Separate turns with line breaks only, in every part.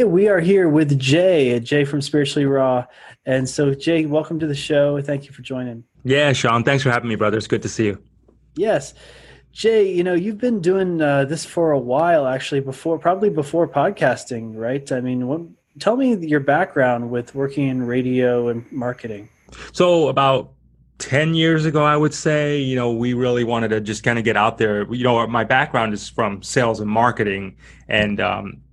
We are here with Jay, Jay from Spiritually Raw. And so, Jay, welcome to the show. Thank you for joining.
Yeah, Sean, thanks for having me, brother. It's good to see you.
Yes. Jay, you know, you've been doing uh, this for a while, actually, before, probably before podcasting, right? I mean, what, tell me your background with working in radio and marketing.
So, about 10 years ago, I would say, you know, we really wanted to just kind of get out there. You know, my background is from sales and marketing. And um,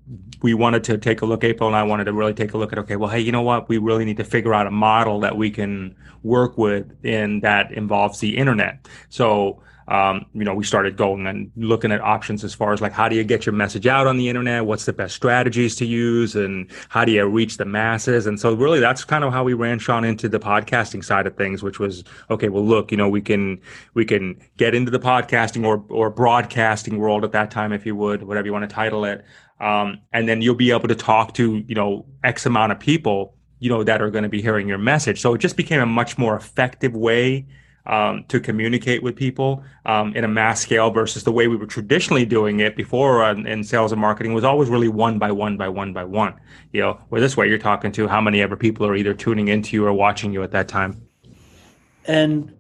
we wanted to take a look, April and I wanted to really take a look at, okay, well, hey, you know what? We really need to figure out a model that we can work with and that involves the internet. So, um, you know, we started going and looking at options as far as like how do you get your message out on the internet? What's the best strategies to use, and how do you reach the masses? And so, really, that's kind of how we ran Sean into the podcasting side of things, which was okay. Well, look, you know, we can we can get into the podcasting or or broadcasting world at that time, if you would, whatever you want to title it, um, and then you'll be able to talk to you know X amount of people, you know, that are going to be hearing your message. So it just became a much more effective way um, to communicate with people um, in a mass scale versus the way we were traditionally doing it before uh, in sales and marketing was always really one by one by one by one. You know, where this way you're talking to how many ever people are either tuning into you or watching you at that time.
And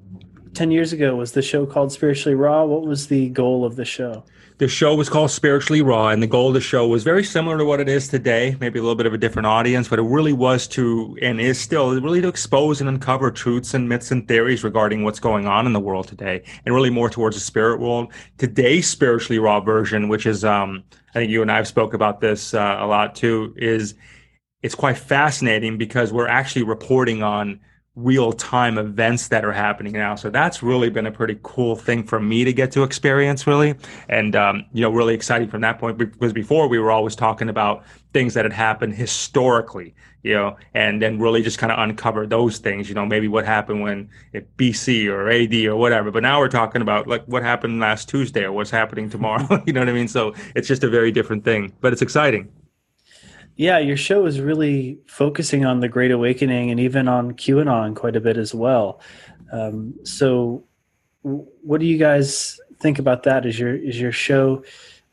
10 years ago was the show called Spiritually Raw. What was the goal of the show?
The show was called Spiritually Raw, and the goal of the show was very similar to what it is today, maybe a little bit of a different audience, but it really was to, and is still, really to expose and uncover truths and myths and theories regarding what's going on in the world today, and really more towards the spirit world. Today's Spiritually Raw version, which is, um, I think you and I have spoke about this uh, a lot too, is it's quite fascinating because we're actually reporting on real time events that are happening now. So that's really been a pretty cool thing for me to get to experience, really. And, um, you know, really exciting from that point because before we were always talking about things that had happened historically, you know, and then really just kind of uncover those things, you know, maybe what happened when it BC or AD or whatever. But now we're talking about like what happened last Tuesday or what's happening tomorrow. you know what I mean? So it's just a very different thing, but it's exciting.
Yeah, your show is really focusing on the Great Awakening and even on QAnon quite a bit as well. Um, so, what do you guys think about that? Is your is your show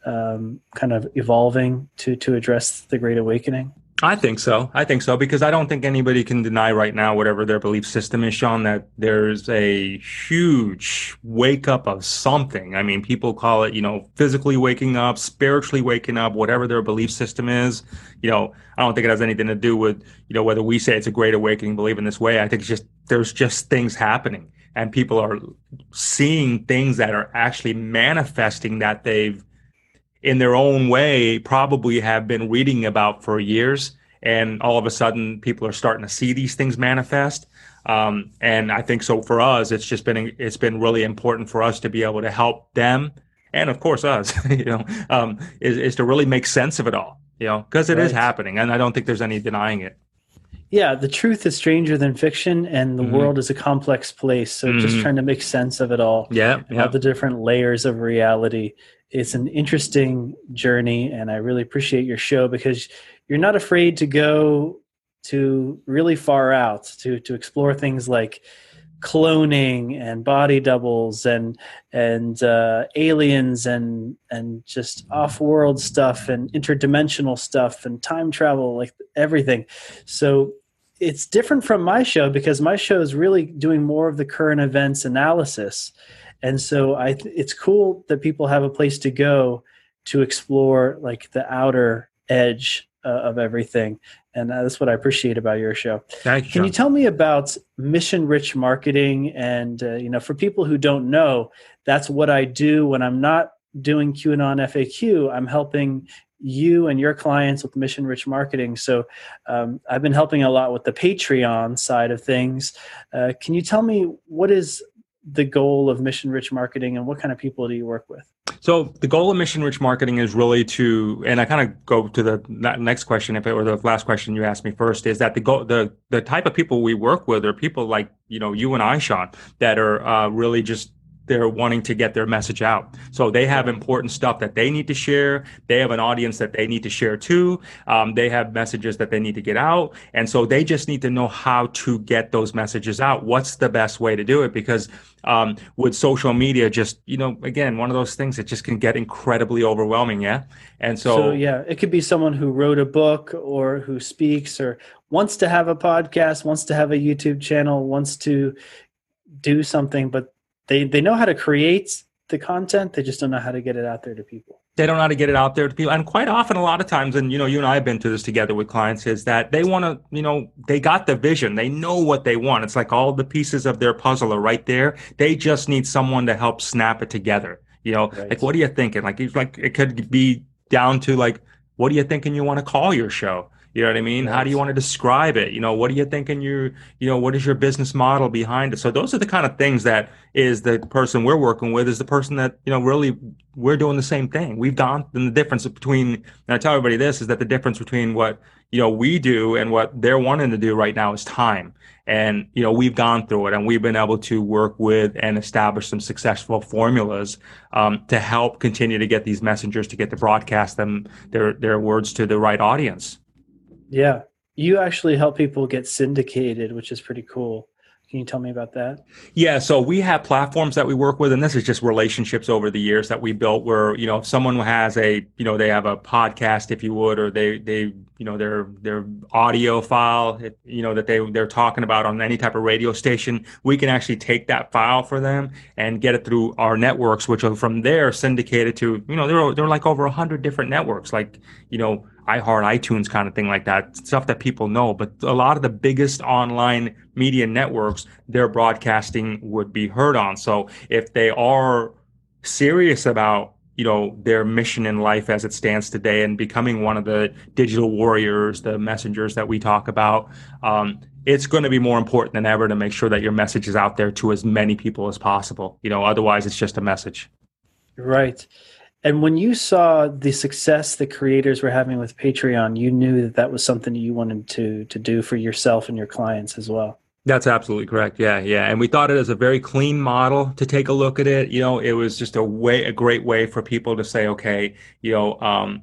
um, kind of evolving to to address the Great Awakening?
I think so. I think so because I don't think anybody can deny right now, whatever their belief system is, Sean, that there's a huge wake up of something. I mean, people call it, you know, physically waking up, spiritually waking up, whatever their belief system is. You know, I don't think it has anything to do with, you know, whether we say it's a great awakening, believe in this way. I think it's just, there's just things happening and people are seeing things that are actually manifesting that they've in their own way probably have been reading about for years and all of a sudden people are starting to see these things manifest um, and i think so for us it's just been it's been really important for us to be able to help them and of course us you know um, is, is to really make sense of it all you know because it right. is happening and i don't think there's any denying it
yeah the truth is stranger than fiction and the mm-hmm. world is a complex place so mm-hmm. just trying to make sense of it all
yeah, yeah.
all the different layers of reality it's an interesting journey and i really appreciate your show because you're not afraid to go to really far out to to explore things like cloning and body doubles and and uh, aliens and and just off-world stuff and interdimensional stuff and time travel like everything so it's different from my show because my show is really doing more of the current events analysis and so I th- it's cool that people have a place to go to explore like the outer edge uh, of everything and that's what I appreciate about your show.
Thank you.
Can you tell me about mission rich marketing? And uh, you know, for people who don't know, that's what I do when I'm not doing QAnon FAQ. I'm helping you and your clients with mission rich marketing. So um, I've been helping a lot with the Patreon side of things. Uh, can you tell me what is the goal of mission rich marketing and what kind of people do you work with?
So the goal of mission rich marketing is really to, and I kind of go to the next question, if it or the last question you asked me first, is that the goal, the the type of people we work with are people like you know you and I, Sean, that are uh, really just they're wanting to get their message out. So they have important stuff that they need to share. They have an audience that they need to share too. Um, they have messages that they need to get out. And so they just need to know how to get those messages out. What's the best way to do it? Because um, with social media, just, you know, again, one of those things that just can get incredibly overwhelming. Yeah. And so,
so yeah, it could be someone who wrote a book or who speaks or wants to have a podcast, wants to have a YouTube channel, wants to do something, but they they know how to create the content they just don't know how to get it out there to people.
They don't know how to get it out there to people. And quite often a lot of times and you know you and i have been through this together with clients is that they want to you know they got the vision. They know what they want. It's like all the pieces of their puzzle are right there. They just need someone to help snap it together you know? Right. like what are you thinking? Like it's like it could be down to like what are you thinking you want to call your show you know what I mean? How do you want to describe it? You know, what are you thinking you, you know, what is your business model behind it? So those are the kind of things that is the person we're working with is the person that, you know, really we're doing the same thing. We've gone and the difference between, and I tell everybody this is that the difference between what, you know, we do and what they're wanting to do right now is time. And, you know, we've gone through it and we've been able to work with and establish some successful formulas um, to help continue to get these messengers to get to broadcast them, their, their words to the right audience.
Yeah. You actually help people get syndicated, which is pretty cool. Can you tell me about that?
Yeah, so we have platforms that we work with, and this is just relationships over the years that we built. Where you know, if someone has a, you know, they have a podcast, if you would, or they they you know their their audio file, you know that they they're talking about on any type of radio station, we can actually take that file for them and get it through our networks, which are from there syndicated to you know there are there are like over hundred different networks, like you know iHeart, iTunes kind of thing like that, stuff that people know. But a lot of the biggest online media networks, their broadcasting would be heard on. So if they are serious about you know their mission in life as it stands today and becoming one of the digital warriors the messengers that we talk about um, it's going to be more important than ever to make sure that your message is out there to as many people as possible you know otherwise it's just a message
right and when you saw the success the creators were having with Patreon, you knew that that was something you wanted to to do for yourself and your clients as well.
That's absolutely correct. Yeah, yeah. And we thought it as a very clean model to take a look at it. You know, it was just a way, a great way for people to say, okay, you know, um,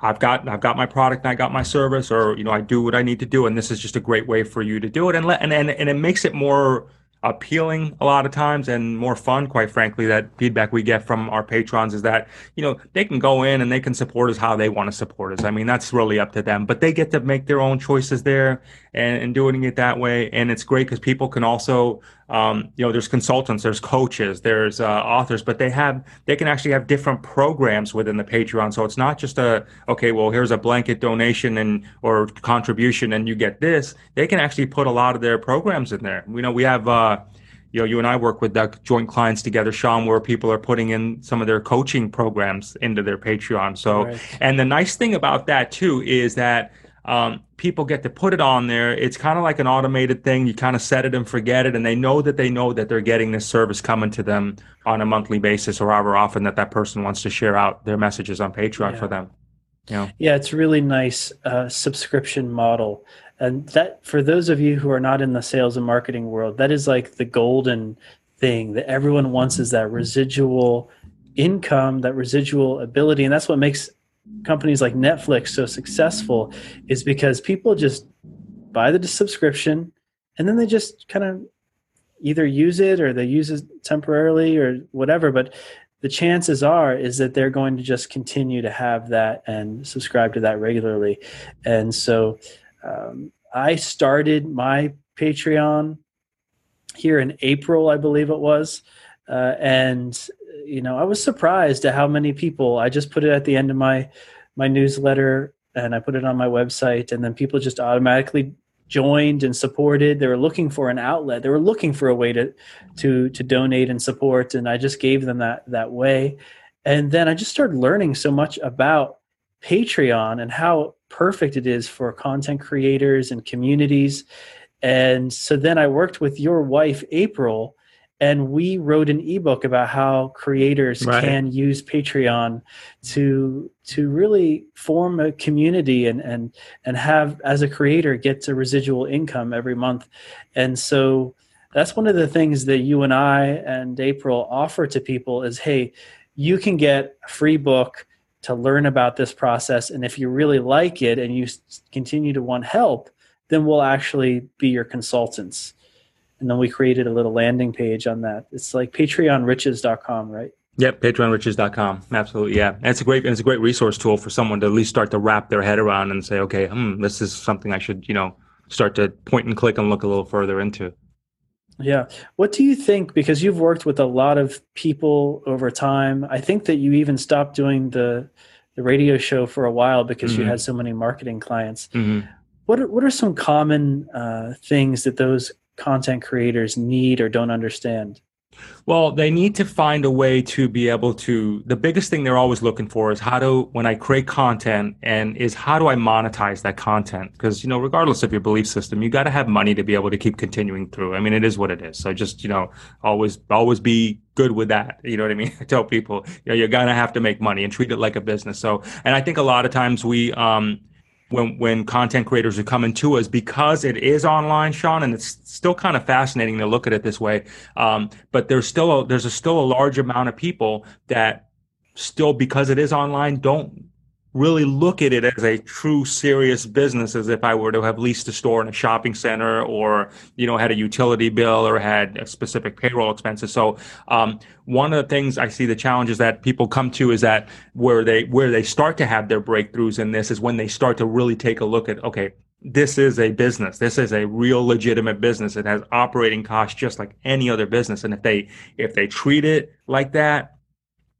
I've got I've got my product and I got my service, or you know, I do what I need to do, and this is just a great way for you to do it, and let and and, and it makes it more appealing a lot of times and more fun quite frankly that feedback we get from our patrons is that you know they can go in and they can support us how they want to support us. I mean that's really up to them but they get to make their own choices there and, and doing it that way and it's great because people can also um, you know there's consultants there's coaches there's uh, authors but they have they can actually have different programs within the patreon so it's not just a okay well here's a blanket donation and or contribution and you get this they can actually put a lot of their programs in there you know we have uh, you know, you and I work with the joint clients together, Sean, where people are putting in some of their coaching programs into their Patreon. So, right. and the nice thing about that too is that um, people get to put it on there. It's kind of like an automated thing. You kind of set it and forget it, and they know that they know that they're getting this service coming to them on a monthly basis or however often that that person wants to share out their messages on Patreon yeah. for them.
Yeah, yeah, it's a really nice uh, subscription model, and that for those of you who are not in the sales and marketing world, that is like the golden thing that everyone wants is that residual income, that residual ability, and that's what makes companies like Netflix so successful is because people just buy the subscription and then they just kind of either use it or they use it temporarily or whatever. But the chances are is that they're going to just continue to have that and subscribe to that regularly. And so um, i started my patreon here in april i believe it was uh, and you know, I was surprised at how many people. I just put it at the end of my my newsletter, and I put it on my website, and then people just automatically joined and supported. They were looking for an outlet. They were looking for a way to to to donate and support, and I just gave them that that way. And then I just started learning so much about Patreon and how perfect it is for content creators and communities. And so then I worked with your wife, April, and we wrote an ebook about how creators right. can use patreon to to really form a community and and and have as a creator get a residual income every month and so that's one of the things that you and I and April offer to people is hey, you can get a free book to learn about this process. And if you really like it and you continue to want help, then we'll actually be your consultants. And then we created a little landing page on that. It's like patreonriches.com, right?
Yep, patreonriches.com. Absolutely, yeah. And it's a great it's a great resource tool for someone to at least start to wrap their head around and say, okay, hmm, this is something I should, you know, start to point and click and look a little further into.
Yeah. What do you think? Because you've worked with a lot of people over time. I think that you even stopped doing the the radio show for a while because mm-hmm. you had so many marketing clients. Mm-hmm. What are, what are some common uh, things that those content creators need or don't understand?
Well, they need to find a way to be able to. The biggest thing they're always looking for is how to, when I create content, and is how do I monetize that content? Because, you know, regardless of your belief system, you got to have money to be able to keep continuing through. I mean, it is what it is. So just, you know, always, always be good with that. You know what I mean? I tell people, you know, you're going to have to make money and treat it like a business. So, and I think a lot of times we, um, when when content creators are coming to us because it is online, Sean, and it's still kind of fascinating to look at it this way. Um, but there's still a, there's a still a large amount of people that still because it is online don't really look at it as a true serious business as if I were to have leased a store in a shopping center or, you know, had a utility bill or had a specific payroll expenses. So, um, one of the things I see the challenges that people come to is that where they, where they start to have their breakthroughs in this is when they start to really take a look at, okay, this is a business. This is a real legitimate business. It has operating costs just like any other business. And if they, if they treat it like that,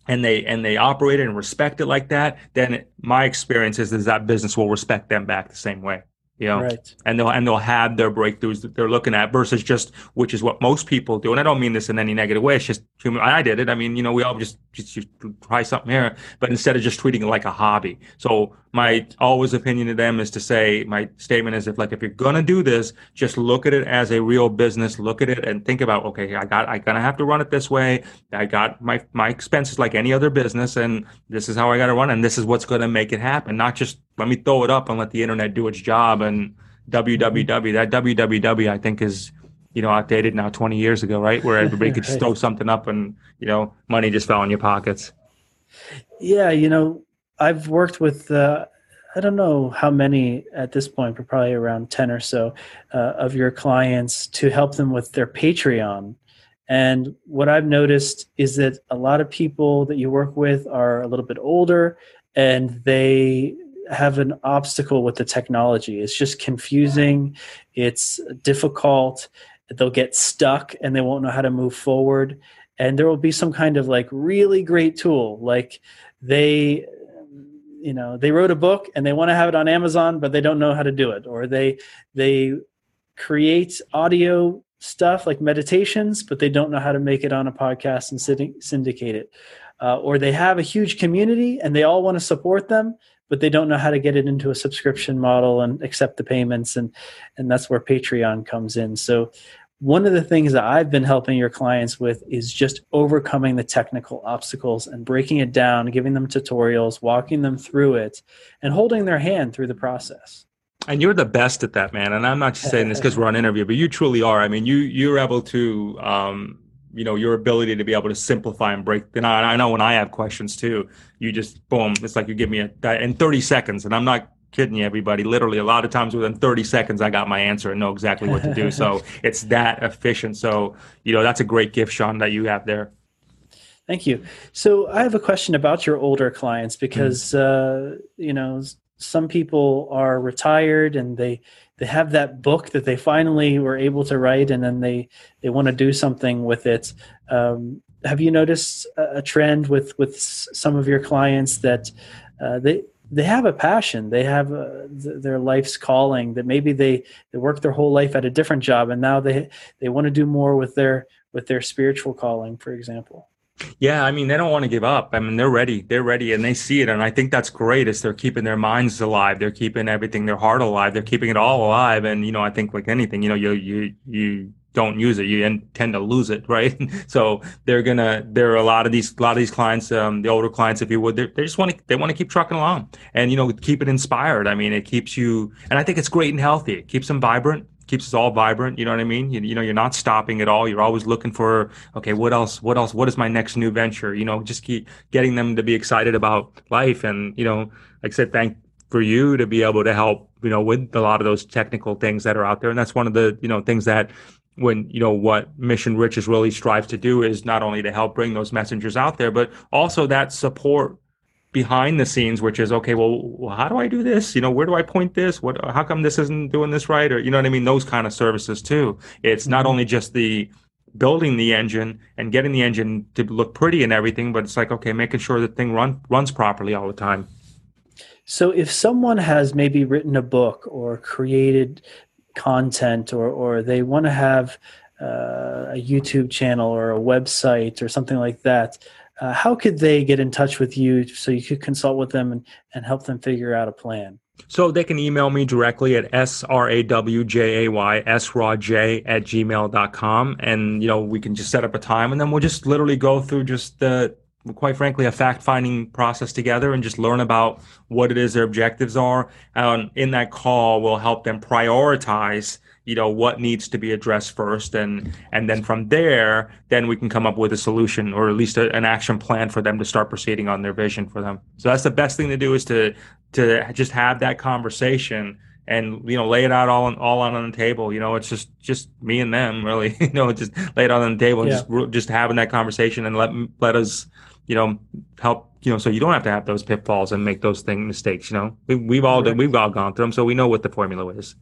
and they and they operate it and respect it like that, then my experience is, is that business will respect them back the same way know, right. and they'll and they'll have their breakthroughs that they're looking at versus just which is what most people do. And I don't mean this in any negative way. It's just human. I did it. I mean, you know, we all just just, just try something here, but instead of just treating it like a hobby. So my always opinion to them is to say my statement is if like if you're gonna do this, just look at it as a real business. Look at it and think about okay, I got I gonna have to run it this way. I got my my expenses like any other business, and this is how I got to run, and this is what's gonna make it happen. Not just let me throw it up and let the internet do its job. And www that www I think is you know outdated now 20 years ago right? Where everybody could just throw something up and you know money just fell in your pockets.
Yeah you know I've worked with uh, I don't know how many at this point, but probably around 10 or so uh, of your clients to help them with their Patreon. And what I've noticed is that a lot of people that you work with are a little bit older and they have an obstacle with the technology. It's just confusing, it's difficult. They'll get stuck and they won't know how to move forward. And there will be some kind of like really great tool, like they you know they wrote a book and they want to have it on amazon but they don't know how to do it or they they create audio stuff like meditations but they don't know how to make it on a podcast and syndicate it uh, or they have a huge community and they all want to support them but they don't know how to get it into a subscription model and accept the payments and and that's where patreon comes in so one of the things that I've been helping your clients with is just overcoming the technical obstacles and breaking it down, giving them tutorials, walking them through it, and holding their hand through the process.
And you're the best at that, man. And I'm not just saying this because we're on interview, but you truly are. I mean, you you're able to, um, you know, your ability to be able to simplify and break. And I, I know when I have questions too, you just boom. It's like you give me a in 30 seconds, and I'm not kidding you, everybody. Literally, a lot of times within 30 seconds, I got my answer and know exactly what to do. so it's that efficient. So, you know, that's a great gift, Sean, that you have there.
Thank you. So I have a question about your older clients because, mm. uh, you know, some people are retired and they, they have that book that they finally were able to write and then they, they want to do something with it. Um, have you noticed a trend with, with some of your clients that uh, they, they have a passion they have a, th- their life's calling that maybe they they work their whole life at a different job and now they they want to do more with their with their spiritual calling for example
yeah, I mean they don't want to give up. I mean they're ready. They're ready and they see it and I think that's great is they're keeping their minds alive. They're keeping everything their heart alive. They're keeping it all alive and you know I think like anything, you know, you you you don't use it, you tend to lose it, right? so they're gonna. There are a lot of these, a lot of these clients, um, the older clients, if you would, they just want to, they want to keep trucking along, and you know, keep it inspired. I mean, it keeps you, and I think it's great and healthy. It keeps them vibrant. Keeps us all vibrant. You know what I mean? You, you know, you're not stopping at all. You're always looking for, okay, what else? What else? What is my next new venture? You know, just keep getting them to be excited about life. And, you know, like I said, thank for you to be able to help, you know, with a lot of those technical things that are out there. And that's one of the, you know, things that when, you know, what Mission Riches really strives to do is not only to help bring those messengers out there, but also that support behind the scenes, which is okay. Well, how do I do this? You know, where do I point this? What? How come this isn't doing this right? Or you know what I mean? Those kind of services too. It's not mm-hmm. only just the building the engine and getting the engine to look pretty and everything, but it's like okay, making sure the thing run runs properly all the time.
So, if someone has maybe written a book or created content, or or they want to have uh, a YouTube channel or a website or something like that uh, how could they get in touch with you so you could consult with them and, and help them figure out a plan?
So they can email me directly at s-r-a-w-j-a-y s-r-a-j at gmail.com. And, you know, we can just set up a time and then we'll just literally go through just the, quite frankly, a fact-finding process together and just learn about what it is their objectives are. And in that call, we'll help them prioritize – you know what needs to be addressed first and and then from there then we can come up with a solution or at least a, an action plan for them to start proceeding on their vision for them. So that's the best thing to do is to to just have that conversation and you know lay it out all on all on the table. You know it's just just me and them really. You know just lay it out on the table and yeah. just just having that conversation and let let us you know help you know so you don't have to have those pitfalls and make those thing mistakes you know? We, we've all right. we've all gone through them so we know what the formula is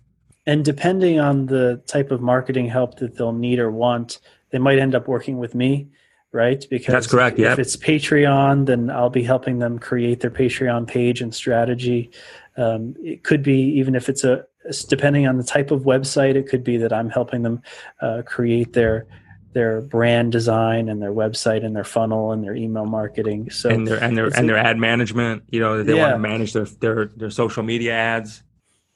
and depending on the type of marketing help that they'll need or want they might end up working with me right? Because
that's correct
if, if it's patreon then i'll be helping them create their patreon page and strategy. Um, it could be even if it's a depending on the type of website it could be that i'm helping them uh, create their their brand design and their website and their funnel and their email marketing. So
and their and their and their ad management you know they yeah. want to manage their their their social media ads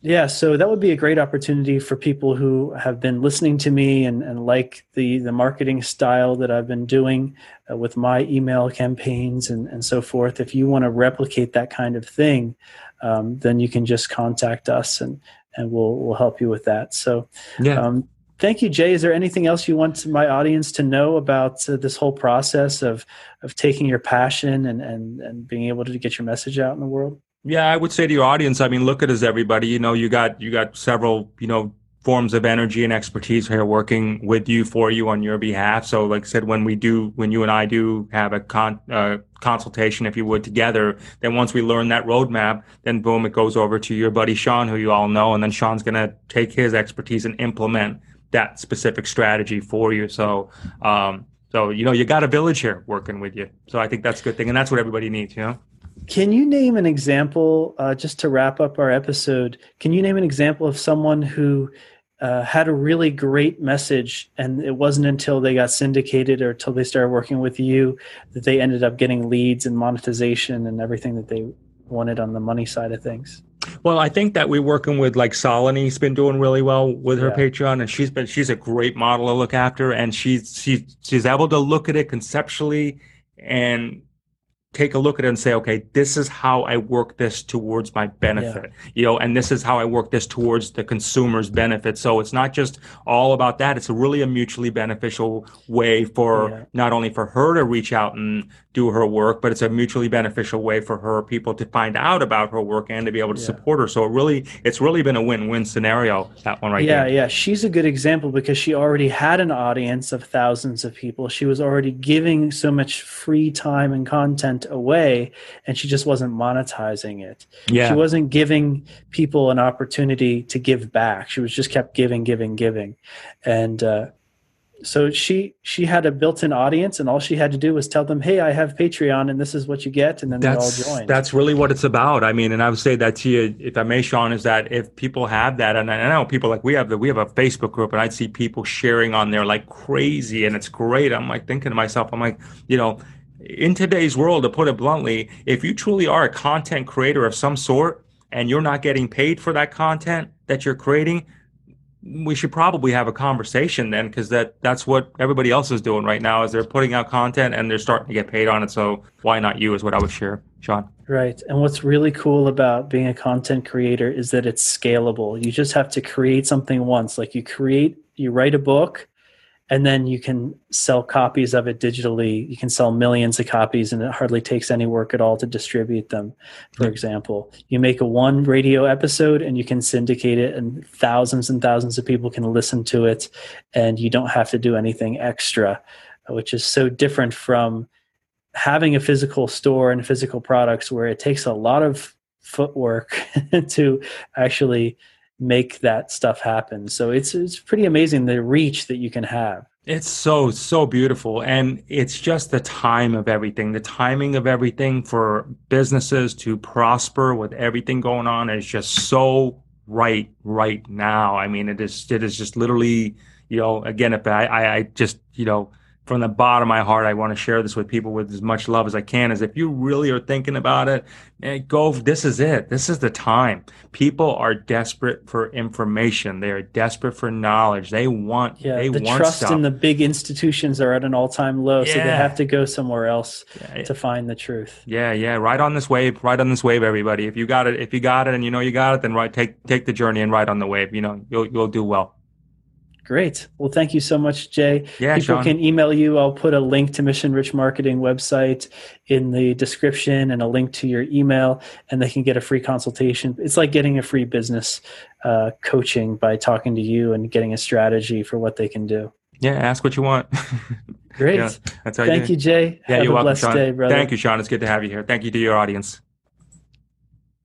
yeah, so that would be a great opportunity for people who have been listening to me and, and like the, the marketing style that I've been doing uh, with my email campaigns and, and so forth. If you want to replicate that kind of thing, um, then you can just contact us and, and we'll, we'll help you with that. So, yeah. Um, thank you, Jay. Is there anything else you want my audience to know about uh, this whole process of, of taking your passion and, and, and being able to get your message out in the world?
Yeah, I would say to your audience, I mean, look at us, everybody. You know, you got you got several, you know, forms of energy and expertise here working with you for you on your behalf. So, like I said, when we do, when you and I do have a con, uh, consultation, if you would, together, then once we learn that roadmap, then boom, it goes over to your buddy Sean, who you all know, and then Sean's to take his expertise and implement that specific strategy for you. So, um, so you know, you got a village here working with you. So I think that's a good thing, and that's what everybody needs. You know.
Can you name an example, uh, just to wrap up our episode? Can you name an example of someone who uh, had a really great message, and it wasn't until they got syndicated or until they started working with you that they ended up getting leads and monetization and everything that they wanted on the money side of things?
Well, I think that we're working with like Saloni's been doing really well with her yeah. Patreon, and she's been she's a great model to look after, and she's she's she's able to look at it conceptually and take a look at it and say, okay, this is how I work this towards my benefit, yeah. you know, and this is how I work this towards the consumer's benefit. So it's not just all about that. It's really a mutually beneficial way for yeah. not only for her to reach out and do her work, but it's a mutually beneficial way for her people to find out about her work and to be able to yeah. support her. So it really, it's really been a win-win scenario. That one right
yeah,
there.
Yeah, She's a good example because she already had an audience of thousands of people. She was already giving so much free time and content away, and she just wasn't monetizing it. Yeah. She wasn't giving people an opportunity to give back. She was just kept giving, giving, giving, and. Uh, so she she had a built-in audience and all she had to do was tell them hey i have patreon and this is what you get and then that's, they all joined.
that's really what it's about. I mean and i would say that to you if i may sean is that if people have that and i know people like we have the we have a facebook group and i'd see people sharing on there like crazy and it's great. I'm like thinking to myself i'm like you know in today's world to put it bluntly if you truly are a content creator of some sort and you're not getting paid for that content that you're creating we should probably have a conversation then because that that's what everybody else is doing right now is they're putting out content and they're starting to get paid on it. So why not you is what i would share sean.
Right. And what's really cool about being a content creator is that it's scalable. You just have to create something once. Like you create you write a book and then you can sell copies of it digitally. You can sell millions of copies and it hardly takes any work at all to distribute them for example. You make a one radio episode and you can syndicate it and thousands and thousands of people can listen to it and you don't have to do anything extra which is so different from having a physical store and physical products where it takes a lot of footwork to actually make that stuff happen. So it's it's pretty amazing the reach that you can have.
It's so so beautiful and it's just the time of everything. The timing of everything for businesses to prosper with everything going on is just so right right now. I mean it is it is just literally, you know, again if I I, I just, you know, from the bottom of my heart, I want to share this with people with as much love as I can. Is if you really are thinking about it, man, go. This is it. This is the time. People are desperate for information. They are desperate for knowledge. They want.
Yeah,
they
the
want
trust
stuff.
in the big institutions are at an all-time low, so they have to go somewhere else
Yeah,
to find the truth.
Yeah, yeah. Ride on this wave. Ride on this wave, everybody. If you got it, if you got it, and you know you got it, then right, take take the journey and ride on the wave. You know, you'll you'll do well.
Great. Well, thank you so much, Jay.
Yeah,
People
Sean.
can email you. I'll put a link to Mission Rich Marketing website in the description and a link to your email, and they can get a free consultation. It's like getting a free business uh, coaching by talking to you and getting a strategy for what they can do.
Yeah, ask what you want.
Great.
Yeah, that's how
Thank
you.
you, Jay.
Yeah,
Have
you're
a
welcome,
blessed
Sean.
day, brother.
Thank you, Sean. It's good to have you here. Thank you to your audience.